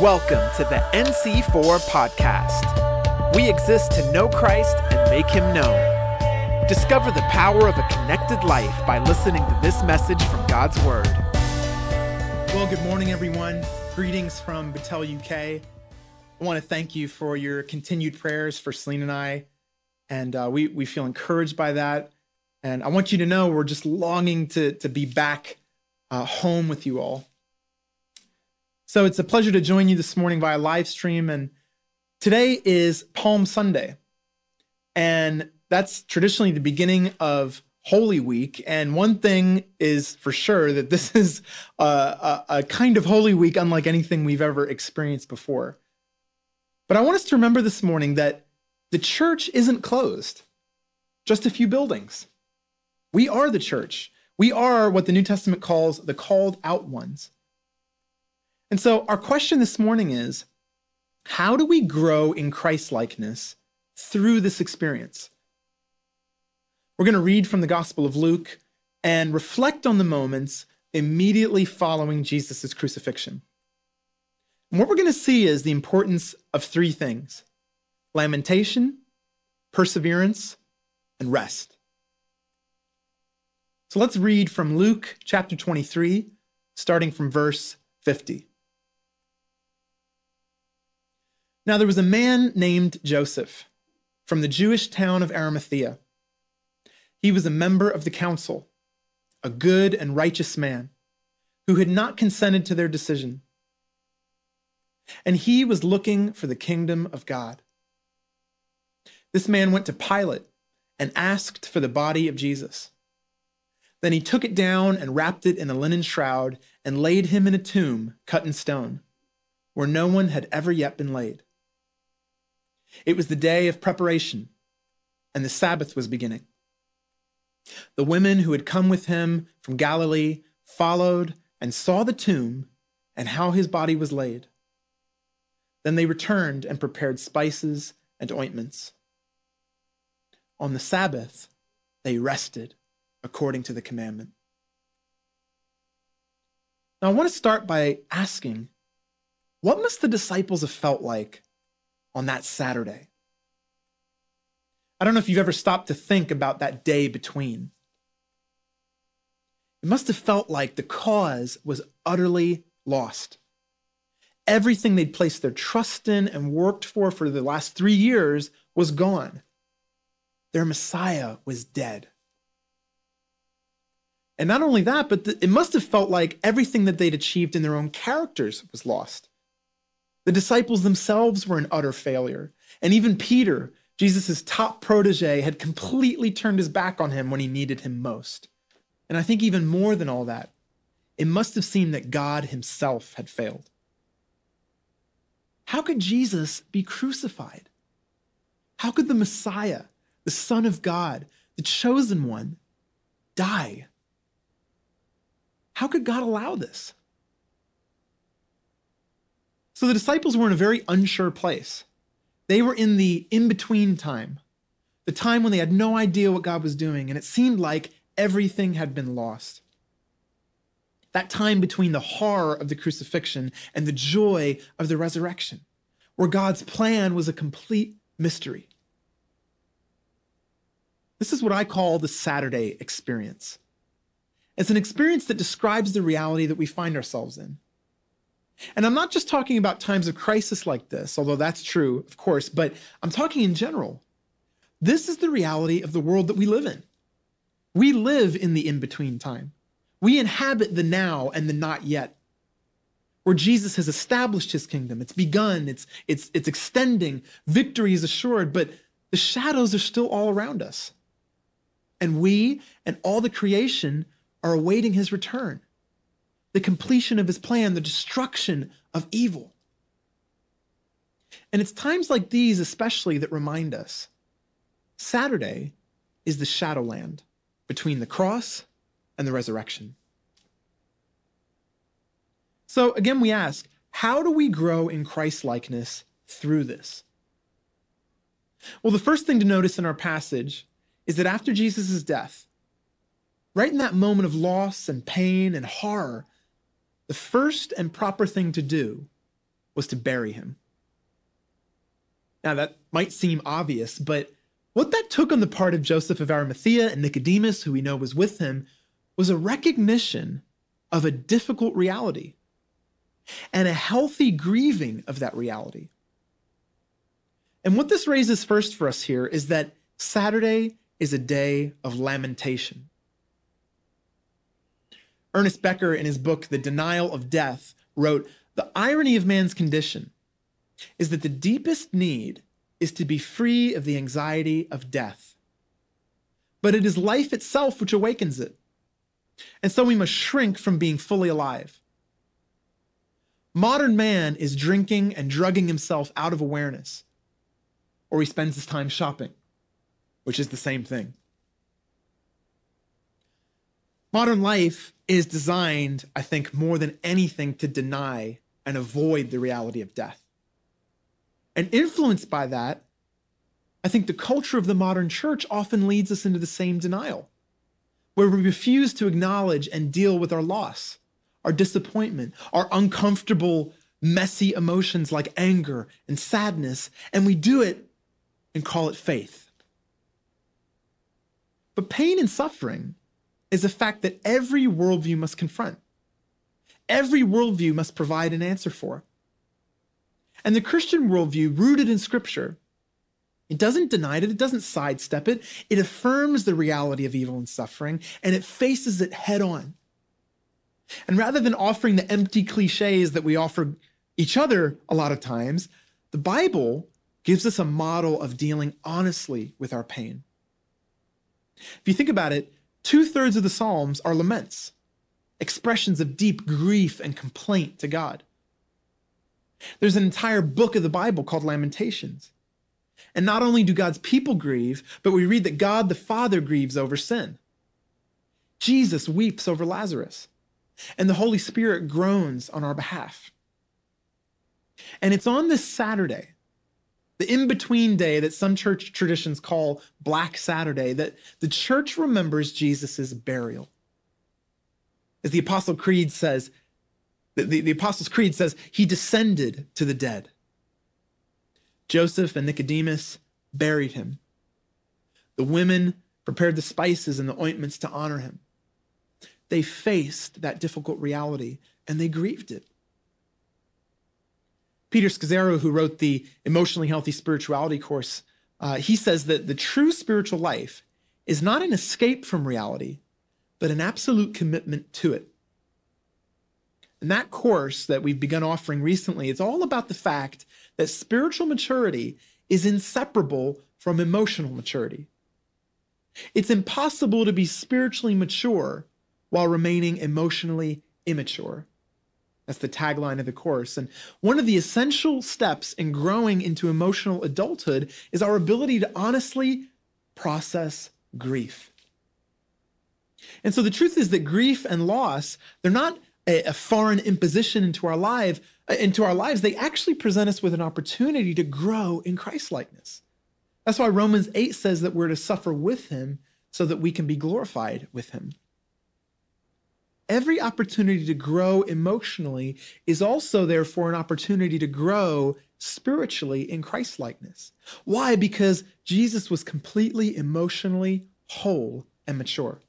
Welcome to the NC4 podcast. We exist to know Christ and make him known. Discover the power of a connected life by listening to this message from God's Word. Well, good morning, everyone. Greetings from Battelle, UK. I want to thank you for your continued prayers for Celine and I. And uh, we, we feel encouraged by that. And I want you to know we're just longing to, to be back uh, home with you all. So it's a pleasure to join you this morning via live stream. And today is Palm Sunday. And that's traditionally the beginning of Holy Week. And one thing is for sure that this is a, a, a kind of Holy Week unlike anything we've ever experienced before. But I want us to remember this morning that the church isn't closed, just a few buildings. We are the church. We are what the New Testament calls the called out ones. And so, our question this morning is how do we grow in Christ likeness through this experience? We're going to read from the Gospel of Luke and reflect on the moments immediately following Jesus' crucifixion. And what we're going to see is the importance of three things lamentation, perseverance, and rest. So let's read from Luke chapter 23, starting from verse 50. Now there was a man named Joseph from the Jewish town of Arimathea. He was a member of the council, a good and righteous man who had not consented to their decision. And he was looking for the kingdom of God. This man went to Pilate and asked for the body of Jesus. Then he took it down and wrapped it in a linen shroud and laid him in a tomb cut in stone, where no one had ever yet been laid. It was the day of preparation, and the Sabbath was beginning. The women who had come with him from Galilee followed and saw the tomb and how his body was laid. Then they returned and prepared spices and ointments. On the Sabbath, they rested according to the commandment. Now, I want to start by asking what must the disciples have felt like on that Saturday. I don't know if you've ever stopped to think about that day between. It must have felt like the cause was utterly lost. Everything they'd placed their trust in and worked for for the last three years was gone. Their Messiah was dead. And not only that, but it must have felt like everything that they'd achieved in their own characters was lost. The disciples themselves were an utter failure. And even Peter, Jesus' top protege, had completely turned his back on him when he needed him most. And I think even more than all that, it must have seemed that God himself had failed. How could Jesus be crucified? How could the Messiah, the Son of God, the chosen one, die? How could God allow this? So the disciples were in a very unsure place. They were in the in between time, the time when they had no idea what God was doing, and it seemed like everything had been lost. That time between the horror of the crucifixion and the joy of the resurrection, where God's plan was a complete mystery. This is what I call the Saturday experience. It's an experience that describes the reality that we find ourselves in. And I'm not just talking about times of crisis like this, although that's true, of course, but I'm talking in general. This is the reality of the world that we live in. We live in the in between time. We inhabit the now and the not yet, where Jesus has established his kingdom. It's begun, it's, it's, it's extending, victory is assured, but the shadows are still all around us. And we and all the creation are awaiting his return the completion of his plan, the destruction of evil. And it's times like these, especially, that remind us Saturday is the shadowland between the cross and the resurrection. So, again, we ask how do we grow in Christ likeness through this? Well, the first thing to notice in our passage is that after Jesus' death, right in that moment of loss and pain and horror, the first and proper thing to do was to bury him. Now, that might seem obvious, but what that took on the part of Joseph of Arimathea and Nicodemus, who we know was with him, was a recognition of a difficult reality and a healthy grieving of that reality. And what this raises first for us here is that Saturday is a day of lamentation. Ernest Becker, in his book, The Denial of Death, wrote The irony of man's condition is that the deepest need is to be free of the anxiety of death. But it is life itself which awakens it. And so we must shrink from being fully alive. Modern man is drinking and drugging himself out of awareness, or he spends his time shopping, which is the same thing. Modern life is designed, I think, more than anything to deny and avoid the reality of death. And influenced by that, I think the culture of the modern church often leads us into the same denial, where we refuse to acknowledge and deal with our loss, our disappointment, our uncomfortable, messy emotions like anger and sadness, and we do it and call it faith. But pain and suffering is a fact that every worldview must confront. Every worldview must provide an answer for. And the Christian worldview, rooted in Scripture, it doesn't deny it, it doesn't sidestep it, it affirms the reality of evil and suffering, and it faces it head on. And rather than offering the empty cliches that we offer each other a lot of times, the Bible gives us a model of dealing honestly with our pain. If you think about it, Two thirds of the Psalms are laments, expressions of deep grief and complaint to God. There's an entire book of the Bible called Lamentations. And not only do God's people grieve, but we read that God the Father grieves over sin. Jesus weeps over Lazarus, and the Holy Spirit groans on our behalf. And it's on this Saturday the in between day that some church traditions call Black Saturday, that the church remembers Jesus' burial. As the Apostle Creed says, the, the, the Apostles' Creed says, he descended to the dead. Joseph and Nicodemus buried him. The women prepared the spices and the ointments to honor him. They faced that difficult reality and they grieved it. Peter Scazzero, who wrote the Emotionally Healthy Spirituality course, uh, he says that the true spiritual life is not an escape from reality, but an absolute commitment to it. And that course that we've begun offering recently, it's all about the fact that spiritual maturity is inseparable from emotional maturity. It's impossible to be spiritually mature while remaining emotionally immature. That's the tagline of the course. And one of the essential steps in growing into emotional adulthood is our ability to honestly process grief. And so the truth is that grief and loss, they're not a, a foreign imposition into our life, uh, into our lives. They actually present us with an opportunity to grow in Christ-likeness. That's why Romans 8 says that we're to suffer with him so that we can be glorified with him every opportunity to grow emotionally is also, therefore, an opportunity to grow spiritually in Christ likeness. Why? Because Jesus was completely emotionally whole and mature.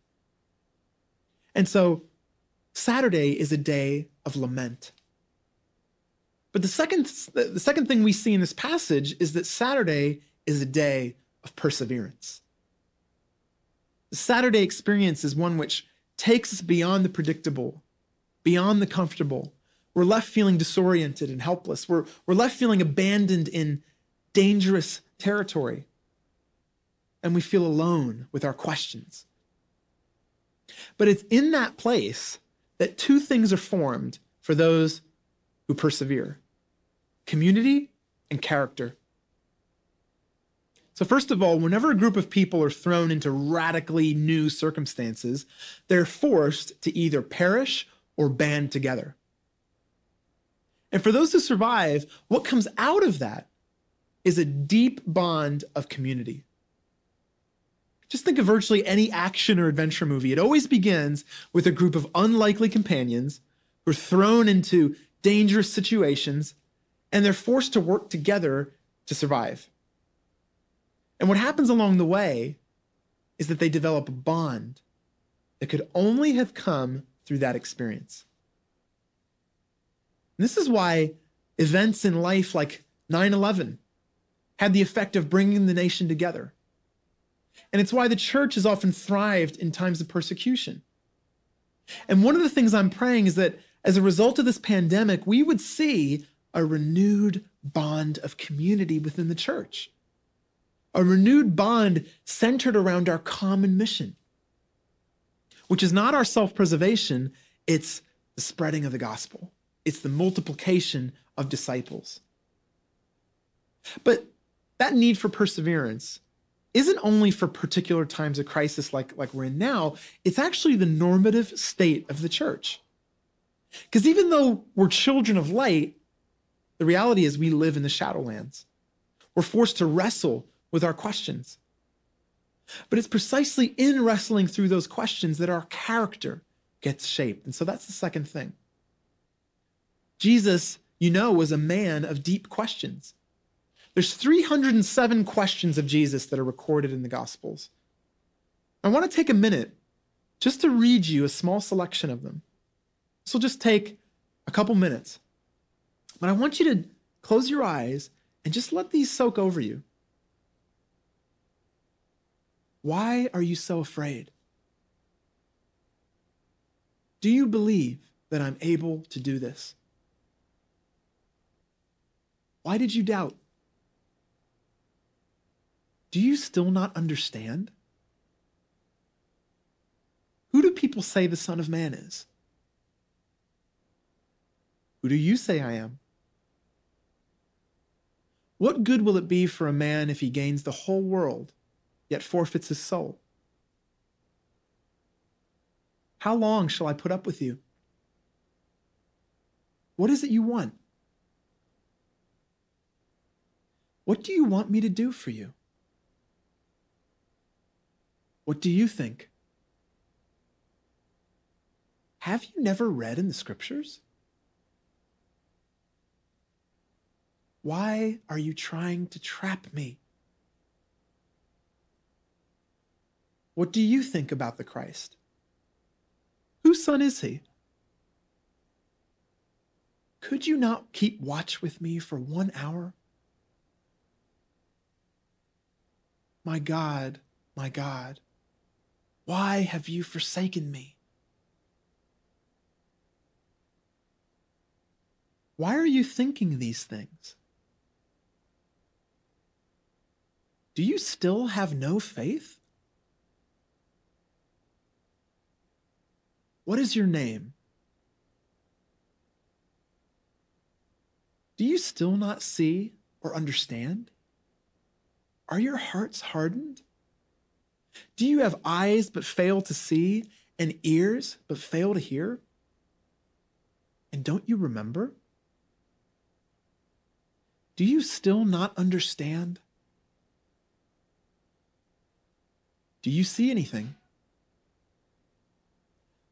And so, Saturday is a day of lament. But the second, the second thing we see in this passage is that Saturday is a day of perseverance. The Saturday experience is one which takes us beyond the predictable, beyond the comfortable. We're left feeling disoriented and helpless. We're, we're left feeling abandoned in dangerous territory. And we feel alone with our questions. But it's in that place that two things are formed for those who persevere community and character. So, first of all, whenever a group of people are thrown into radically new circumstances, they're forced to either perish or band together. And for those who survive, what comes out of that is a deep bond of community. Just think of virtually any action or adventure movie. It always begins with a group of unlikely companions who are thrown into dangerous situations and they're forced to work together to survive. And what happens along the way is that they develop a bond that could only have come through that experience. And this is why events in life like 9 11 had the effect of bringing the nation together. And it's why the church has often thrived in times of persecution. And one of the things I'm praying is that as a result of this pandemic, we would see a renewed bond of community within the church, a renewed bond centered around our common mission, which is not our self preservation, it's the spreading of the gospel, it's the multiplication of disciples. But that need for perseverance isn't only for particular times of crisis like, like we're in now, it's actually the normative state of the church. Because even though we're children of light, the reality is we live in the shadowlands. We're forced to wrestle with our questions. But it's precisely in wrestling through those questions that our character gets shaped. And so that's the second thing. Jesus, you know, was a man of deep questions. There's 307 questions of Jesus that are recorded in the Gospels. I want to take a minute just to read you a small selection of them. This will just take a couple minutes. But I want you to close your eyes and just let these soak over you. Why are you so afraid? Do you believe that I'm able to do this? Why did you doubt? Do you still not understand? Who do people say the Son of Man is? Who do you say I am? What good will it be for a man if he gains the whole world, yet forfeits his soul? How long shall I put up with you? What is it you want? What do you want me to do for you? What do you think? Have you never read in the scriptures? Why are you trying to trap me? What do you think about the Christ? Whose son is he? Could you not keep watch with me for one hour? My God, my God, why have you forsaken me? Why are you thinking these things? Do you still have no faith? What is your name? Do you still not see or understand? Are your hearts hardened? Do you have eyes but fail to see, and ears but fail to hear? And don't you remember? Do you still not understand? Do you see anything?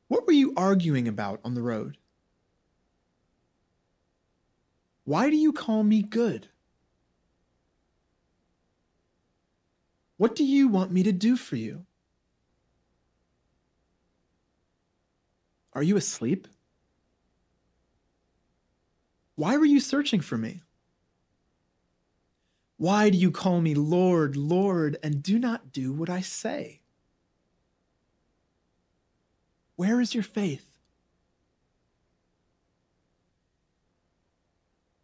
What were you arguing about on the road? Why do you call me good? What do you want me to do for you? Are you asleep? Why were you searching for me? Why do you call me Lord, Lord, and do not do what I say? Where is your faith?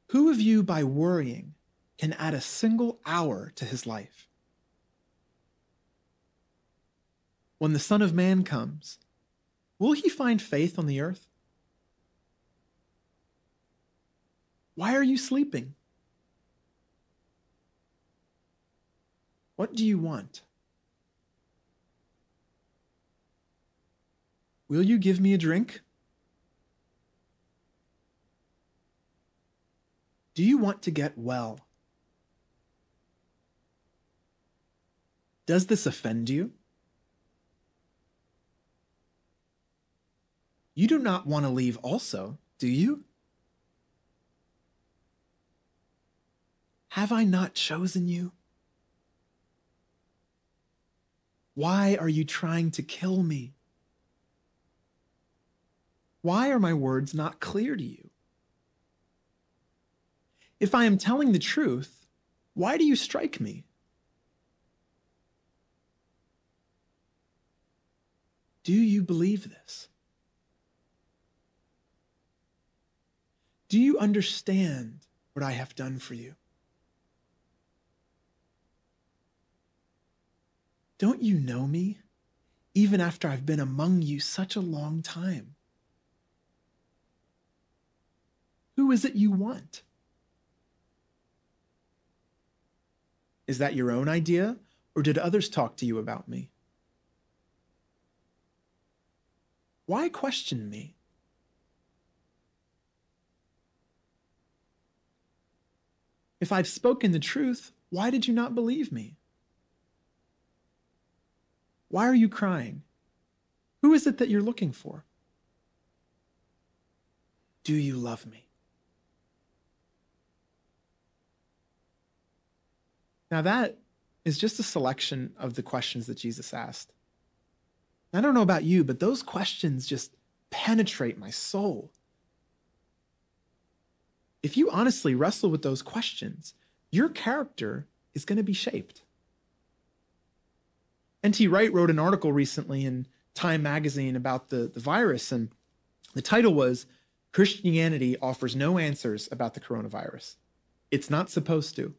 Who of you, by worrying, can add a single hour to his life? when the Son of Man comes, will he find faith on the earth? Why are you sleeping? What do you want? Will you give me a drink? Do you want to get well? Does this offend you? You do not want to leave also, do you? Have I not chosen you? Why are you trying to kill me? Why are my words not clear to you? If I am telling the truth, why do you strike me? Do you believe this? Do you understand what I have done for you? Don't you know me, even after I've been among you such a long time? Who is it you want? Is that your own idea, or did others talk to you about me? Why question me? If I've spoken the truth, why did you not believe me? Why are you crying? Who is it that you're looking for? Do you love me? Now, that is just a selection of the questions that Jesus asked. I don't know about you, but those questions just penetrate my soul. If you honestly wrestle with those questions, your character is going to be shaped. N.T. Wright wrote an article recently in Time magazine about the, the virus, and the title was Christianity Offers No Answers About the Coronavirus. It's not supposed to.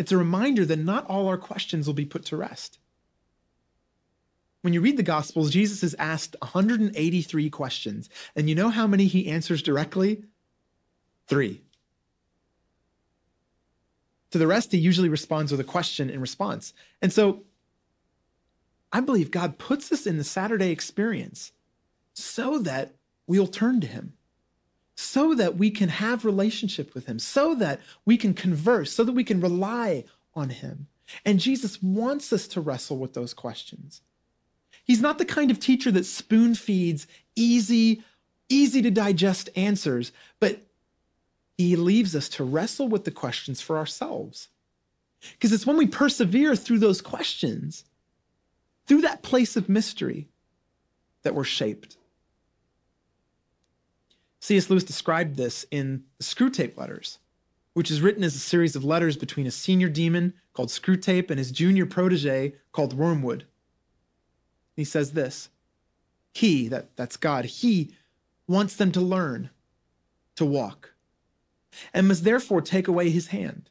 It's a reminder that not all our questions will be put to rest. When you read the Gospels, Jesus is asked 183 questions. And you know how many he answers directly? Three. To the rest, he usually responds with a question in response. And so I believe God puts us in the Saturday experience so that we'll turn to him so that we can have relationship with him, so that we can converse, so that we can rely on him. And Jesus wants us to wrestle with those questions. He's not the kind of teacher that spoon feeds easy, easy to digest answers, but he leaves us to wrestle with the questions for ourselves. Because it's when we persevere through those questions, through that place of mystery, that we're shaped. C.S. Lewis described this in the Screwtape Letters, which is written as a series of letters between a senior demon called Screwtape and his junior protege called Wormwood. He says this He, that, that's God, He wants them to learn to walk and must therefore take away his hand.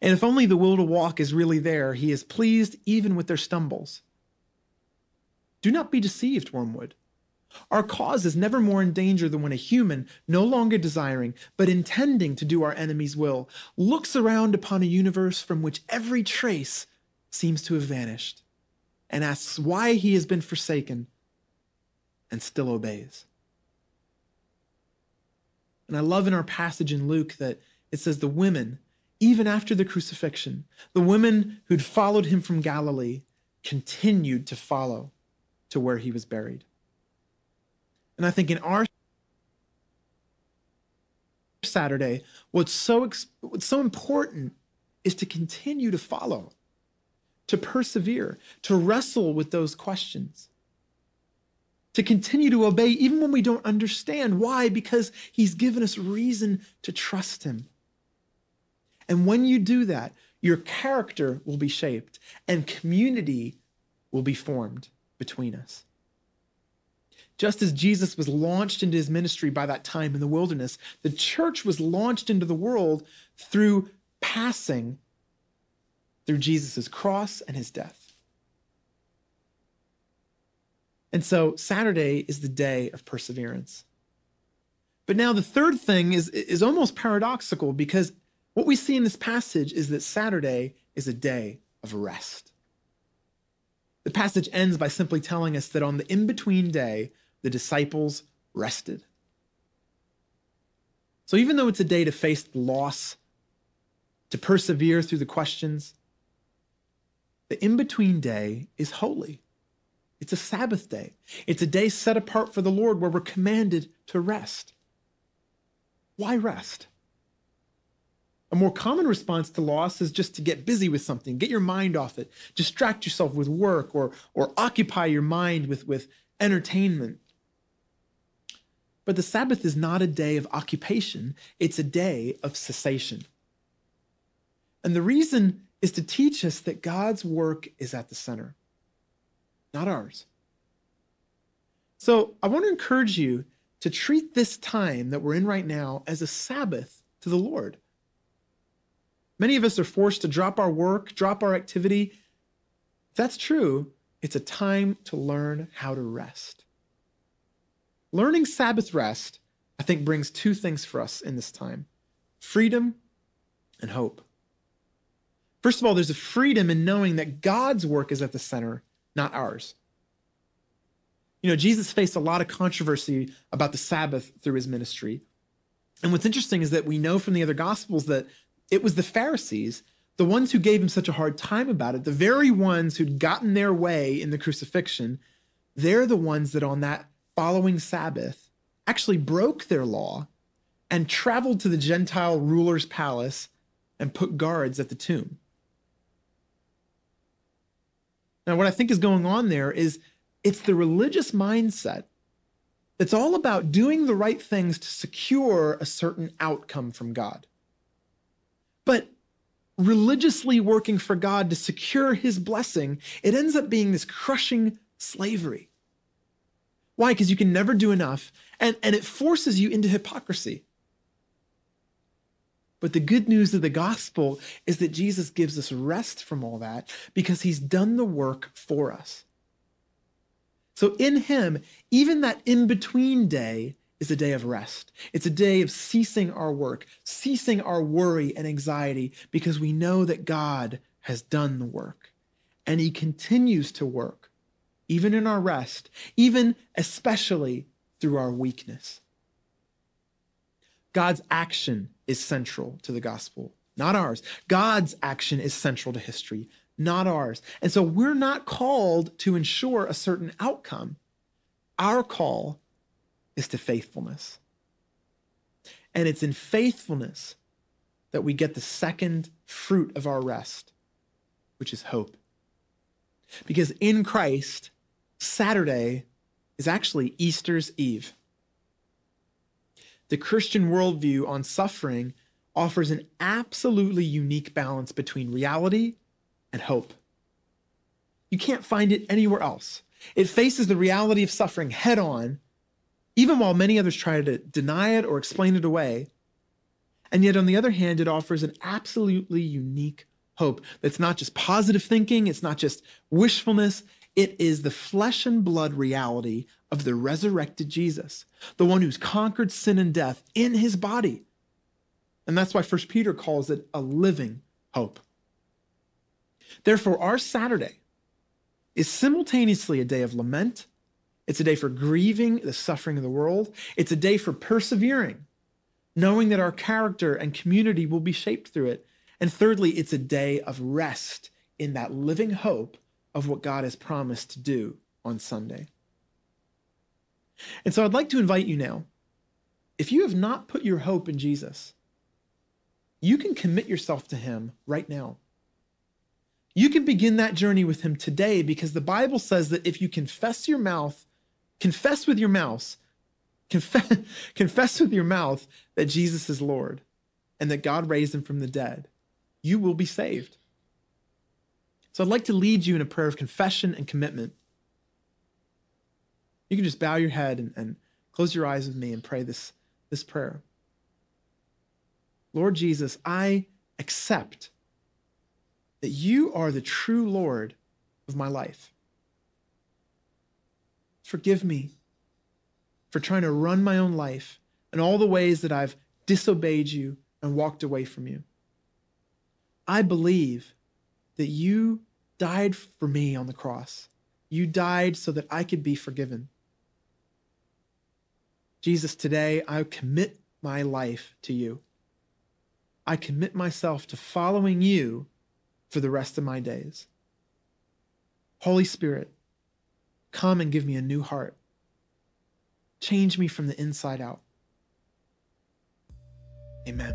And if only the will to walk is really there, he is pleased even with their stumbles. Do not be deceived, Wormwood. Our cause is never more in danger than when a human, no longer desiring, but intending to do our enemy's will, looks around upon a universe from which every trace seems to have vanished, and asks why he has been forsaken, and still obeys. And I love in our passage in Luke that it says the women, even after the crucifixion, the women who'd followed him from Galilee continued to follow to where he was buried. And I think in our Saturday, what's so what's so important is to continue to follow, to persevere, to wrestle with those questions, to continue to obey even when we don't understand. Why? Because He's given us reason to trust Him. And when you do that, your character will be shaped and community will be formed between us. Just as Jesus was launched into his ministry by that time in the wilderness, the church was launched into the world through passing through Jesus' cross and his death. And so Saturday is the day of perseverance. But now the third thing is, is almost paradoxical because what we see in this passage is that Saturday is a day of rest. The passage ends by simply telling us that on the in between day, the disciples rested. So even though it's a day to face loss, to persevere through the questions, the in between day is holy. It's a Sabbath day. It's a day set apart for the Lord where we're commanded to rest. Why rest? A more common response to loss is just to get busy with something, get your mind off it, distract yourself with work or, or occupy your mind with, with entertainment. But the Sabbath is not a day of occupation, it's a day of cessation. And the reason is to teach us that God's work is at the center, not ours. So I want to encourage you to treat this time that we're in right now as a Sabbath to the Lord. Many of us are forced to drop our work, drop our activity. If that's true, it's a time to learn how to rest. Learning Sabbath rest, I think, brings two things for us in this time freedom and hope. First of all, there's a freedom in knowing that God's work is at the center, not ours. You know, Jesus faced a lot of controversy about the Sabbath through his ministry. And what's interesting is that we know from the other gospels that it was the Pharisees, the ones who gave him such a hard time about it, the very ones who'd gotten their way in the crucifixion, they're the ones that on that following Sabbath actually broke their law and traveled to the Gentile ruler's palace and put guards at the tomb. Now, what I think is going on there is it's the religious mindset that's all about doing the right things to secure a certain outcome from God. But religiously working for God to secure his blessing, it ends up being this crushing slavery. Why? Because you can never do enough, and, and it forces you into hypocrisy. But the good news of the gospel is that Jesus gives us rest from all that because he's done the work for us. So in him, even that in between day is a day of rest. It's a day of ceasing our work, ceasing our worry and anxiety, because we know that God has done the work. And He continues to work, even in our rest, even especially through our weakness. God's action is central to the gospel, not ours. God's action is central to history, not ours. And so we're not called to ensure a certain outcome. Our call is to faithfulness. And it's in faithfulness that we get the second fruit of our rest, which is hope. Because in Christ, Saturday is actually Easter's Eve. The Christian worldview on suffering offers an absolutely unique balance between reality and hope. You can't find it anywhere else. It faces the reality of suffering head on even while many others try to deny it or explain it away. And yet, on the other hand, it offers an absolutely unique hope that's not just positive thinking, it's not just wishfulness, it is the flesh and blood reality of the resurrected Jesus, the one who's conquered sin and death in his body. And that's why First Peter calls it a living hope. Therefore, our Saturday is simultaneously a day of lament it's a day for grieving the suffering of the world. It's a day for persevering, knowing that our character and community will be shaped through it. And thirdly, it's a day of rest in that living hope of what God has promised to do on Sunday. And so I'd like to invite you now, if you have not put your hope in Jesus, you can commit yourself to him right now. You can begin that journey with him today because the Bible says that if you confess your mouth Confess with your mouth, confess, confess with your mouth that Jesus is Lord and that God raised him from the dead. You will be saved. So I'd like to lead you in a prayer of confession and commitment. You can just bow your head and, and close your eyes with me and pray this, this prayer. Lord Jesus, I accept that you are the true Lord of my life. Forgive me for trying to run my own life and all the ways that I've disobeyed you and walked away from you. I believe that you died for me on the cross. You died so that I could be forgiven. Jesus, today I commit my life to you. I commit myself to following you for the rest of my days. Holy Spirit, Come and give me a new heart. Change me from the inside out. Amen.